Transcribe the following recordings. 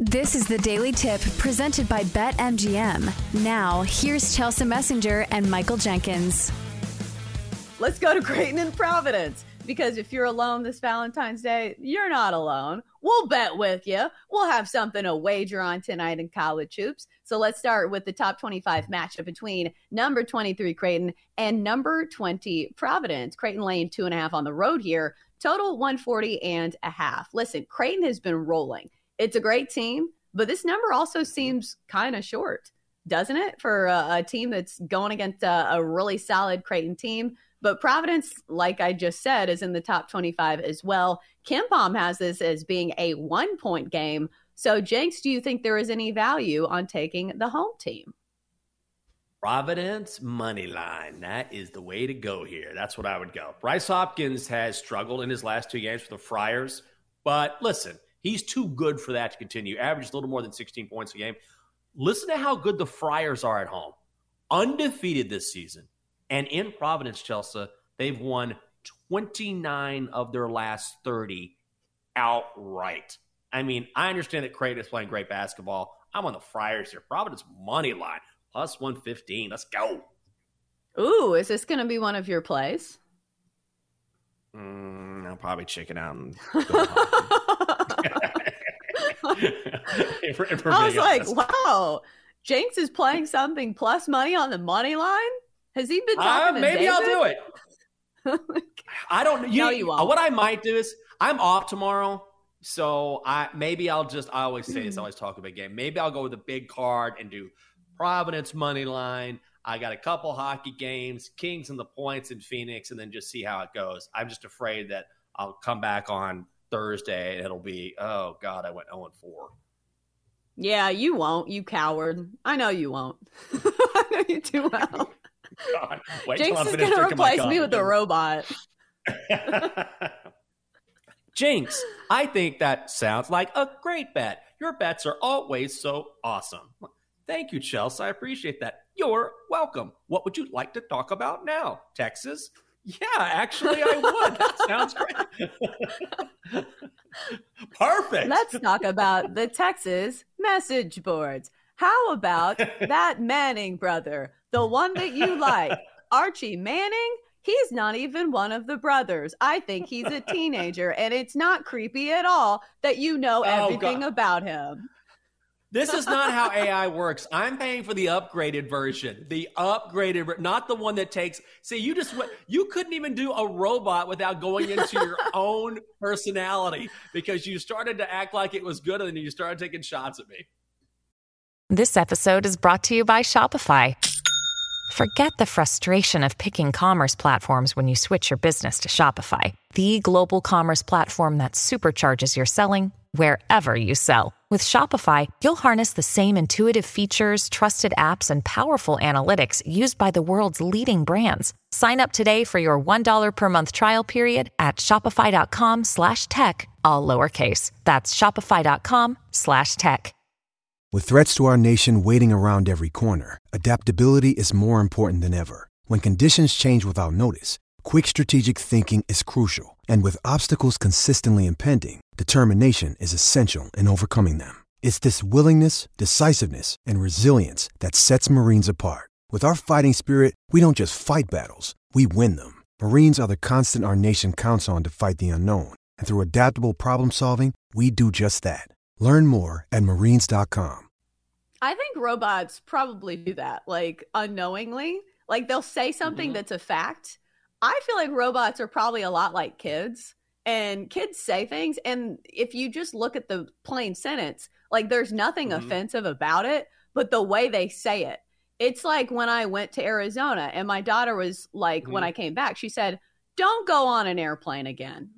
This is the Daily Tip presented by BetMGM. Now, here's Chelsea Messenger and Michael Jenkins. Let's go to Creighton and Providence because if you're alone this Valentine's Day, you're not alone. We'll bet with you. We'll have something to wager on tonight in college hoops. So let's start with the top 25 matchup between number 23 Creighton and number 20 Providence. Creighton laying two and a half on the road here, total 140 and a half. Listen, Creighton has been rolling. It's a great team, but this number also seems kind of short, doesn't it, for a, a team that's going against a, a really solid Creighton team? But Providence, like I just said, is in the top 25 as well. KenPom has this as being a one point game. So, Jenks, do you think there is any value on taking the home team? Providence money line. That is the way to go here. That's what I would go. Bryce Hopkins has struggled in his last two games for the Friars, but listen, he's too good for that to continue. Averages a little more than 16 points a game. Listen to how good the Friars are at home. Undefeated this season. And in Providence, Chelsea, they've won 29 of their last 30 outright. I mean, I understand that Creighton is playing great basketball. I'm on the Friars here. Providence money line plus 115. Let's go. Ooh, is this going to be one of your plays? Mm, I'll probably chicken out. If, if I was like, wow, Jenks is playing something plus money on the money line. Has he been talking uh, Maybe David? I'll do it. I don't. You, no, you won't. What I might do is I'm off tomorrow, so I maybe I'll just. I always say this. I always talk a big game. Maybe I'll go with a big card and do Providence money line. I got a couple hockey games, Kings and the points in Phoenix, and then just see how it goes. I'm just afraid that I'll come back on Thursday and it'll be, oh God, I went 0 4. Yeah, you won't, you coward. I know you won't. I know you too well. God, Jenks is going to replace me with a robot. Jenks, I think that sounds like a great bet. Your bets are always so awesome. Thank you, Chelsea. I appreciate that. You're welcome. What would you like to talk about now? Texas? Yeah, actually, I would. that sounds great. Perfect. Let's talk about the Texas message boards. How about that Manning brother, the one that you like, Archie Manning? He's not even one of the brothers. I think he's a teenager, and it's not creepy at all that you know oh, everything God. about him. This is not how AI works. I'm paying for the upgraded version, the upgraded, not the one that takes. See, you just you couldn't even do a robot without going into your own personality because you started to act like it was good, and then you started taking shots at me. This episode is brought to you by Shopify. Forget the frustration of picking commerce platforms when you switch your business to Shopify, the global commerce platform that supercharges your selling wherever you sell. With Shopify, you'll harness the same intuitive features, trusted apps, and powerful analytics used by the world's leading brands. Sign up today for your $1 per month trial period at shopify.com slash tech, all lowercase. That's shopify.com slash tech. With threats to our nation waiting around every corner, adaptability is more important than ever. When conditions change without notice, quick strategic thinking is crucial. And with obstacles consistently impending, determination is essential in overcoming them. It's this willingness, decisiveness, and resilience that sets Marines apart. With our fighting spirit, we don't just fight battles, we win them. Marines are the constant our nation counts on to fight the unknown. And through adaptable problem solving, we do just that. Learn more at marines.com. I think robots probably do that, like unknowingly. Like they'll say something mm-hmm. that's a fact. I feel like robots are probably a lot like kids And kids say things. And if you just look at the plain sentence, like there's nothing mm-hmm. offensive about it, but the way they say it. It's like when I went to Arizona and my daughter was like, mm-hmm. when I came back, she said, Don't go on an airplane again.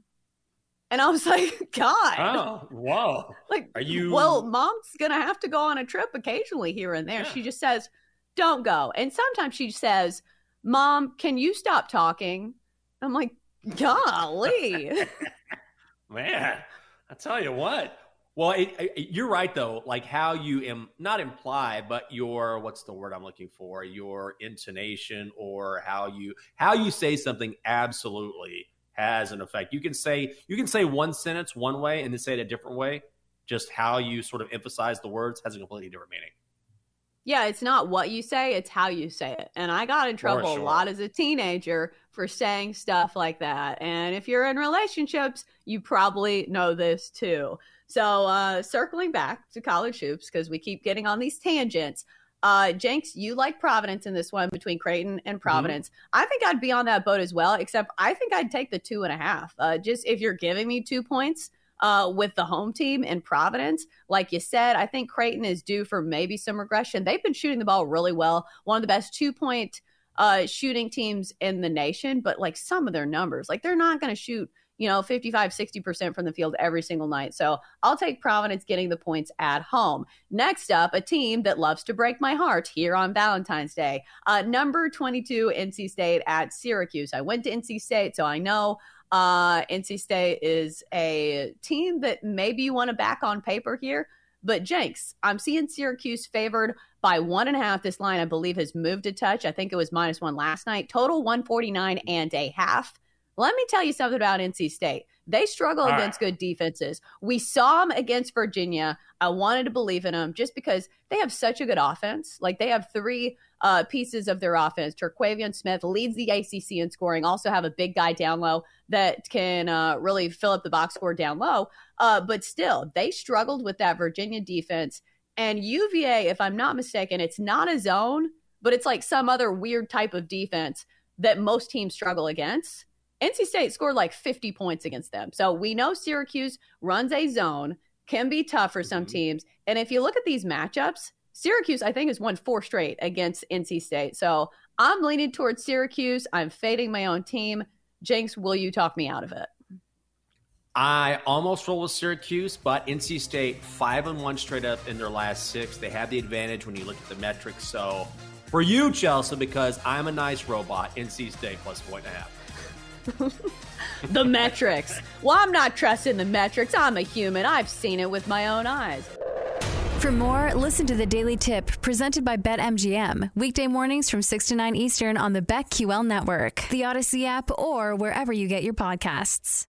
And I was like, God. Oh, whoa. Like, are you? Well, mom's going to have to go on a trip occasionally here and there. Yeah. She just says, don't go. And sometimes she says, Mom, can you stop talking? I'm like, golly. Man, I tell you what. Well, it, it, you're right though. Like how you am not imply, but your what's the word I'm looking for? Your intonation or how you how you say something absolutely has an effect. You can say you can say one sentence one way and then say it a different way. Just how you sort of emphasize the words has a completely different meaning. Yeah, it's not what you say, it's how you say it. And I got in trouble sure. a lot as a teenager for saying stuff like that. And if you're in relationships, you probably know this too. So, uh, circling back to college hoops, because we keep getting on these tangents. Uh, Jenks, you like Providence in this one between Creighton and mm-hmm. Providence. Mm-hmm. I think I'd be on that boat as well, except I think I'd take the two and a half. Uh, just if you're giving me two points uh, with the home team in Providence, like you said, I think Creighton is due for maybe some regression. They've been shooting the ball really well, one of the best two point uh, shooting teams in the nation, but like some of their numbers, like they're not going to shoot you know, 55, 60% from the field every single night. So I'll take Providence getting the points at home. Next up, a team that loves to break my heart here on Valentine's Day. Uh, number 22, NC State at Syracuse. I went to NC State, so I know uh, NC State is a team that maybe you want to back on paper here. But Jenks, I'm seeing Syracuse favored by one and a half. This line, I believe, has moved a touch. I think it was minus one last night. Total 149 and a half. Let me tell you something about NC State. They struggle All against right. good defenses. We saw them against Virginia. I wanted to believe in them just because they have such a good offense. Like they have three uh, pieces of their offense. Terquavion Smith leads the ACC in scoring. Also have a big guy down low that can uh, really fill up the box score down low. Uh, but still, they struggled with that Virginia defense. And UVA, if I'm not mistaken, it's not a zone, but it's like some other weird type of defense that most teams struggle against. NC State scored like 50 points against them. So we know Syracuse runs a zone, can be tough for some mm-hmm. teams. And if you look at these matchups, Syracuse, I think, has won four straight against NC State. So I'm leaning towards Syracuse. I'm fading my own team. Jenks, will you talk me out of it? I almost roll with Syracuse, but NC State five and one straight up in their last six. They have the advantage when you look at the metrics. So for you, Chelsea, because I'm a nice robot, NC State plus point and a half. The metrics. Well, I'm not trusting the metrics. I'm a human. I've seen it with my own eyes. For more, listen to the Daily Tip presented by BetMGM. Weekday mornings from 6 to 9 Eastern on the BetQL network, the Audacy app, or wherever you get your podcasts.